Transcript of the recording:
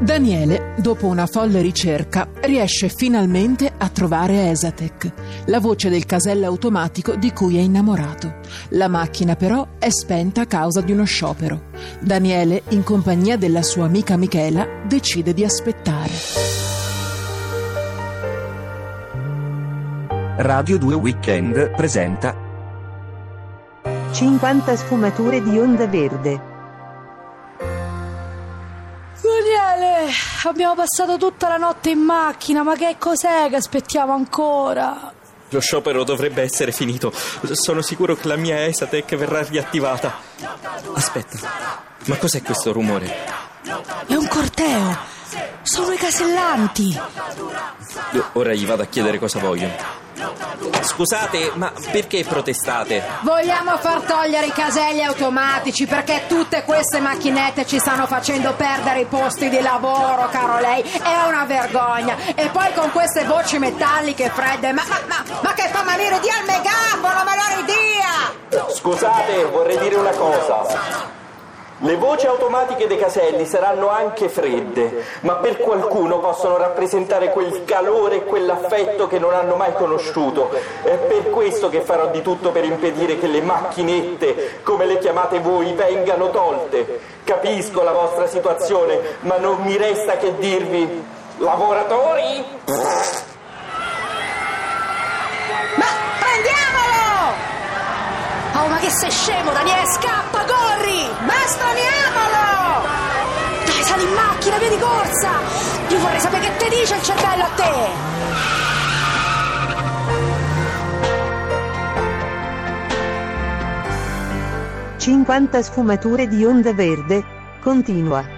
Daniele, dopo una folle ricerca, riesce finalmente a trovare Esatec, la voce del casello automatico di cui è innamorato. La macchina però è spenta a causa di uno sciopero. Daniele, in compagnia della sua amica Michela, decide di aspettare. Radio 2 Weekend presenta 50 sfumature di onda verde. Abbiamo passato tutta la notte in macchina, ma che cos'è che aspettiamo ancora? Lo sciopero dovrebbe essere finito. Sono sicuro che la mia Esatec verrà riattivata. Aspetta, ma cos'è questo rumore? È un corteo! Sono i casellanti! Ora gli vado a chiedere cosa vogliono. Scusate, ma perché protestate? Vogliamo far togliere i caselli automatici perché tutte queste macchinette ci stanno facendo perdere i posti di lavoro, caro lei. È una vergogna. E poi con queste voci metalliche fredde. Ma, ma, ma, ma che fa venire dia il megafono, me lo ridia! Scusate, vorrei dire una cosa. Le voci automatiche dei caselli saranno anche fredde, ma per qualcuno possono rappresentare quel calore e quell'affetto che non hanno mai conosciuto. È per questo che farò di tutto per impedire che le macchinette, come le chiamate voi, vengano tolte. Capisco la vostra situazione, ma non mi resta che dirvi, lavoratori? Che sei scemo, Daniele, scappa, corri! Bastoniamolo! Dai, sali in macchina, via corsa! Io vorrei sapere che te dice il cervello a te! 50 sfumature di onda verde. Continua.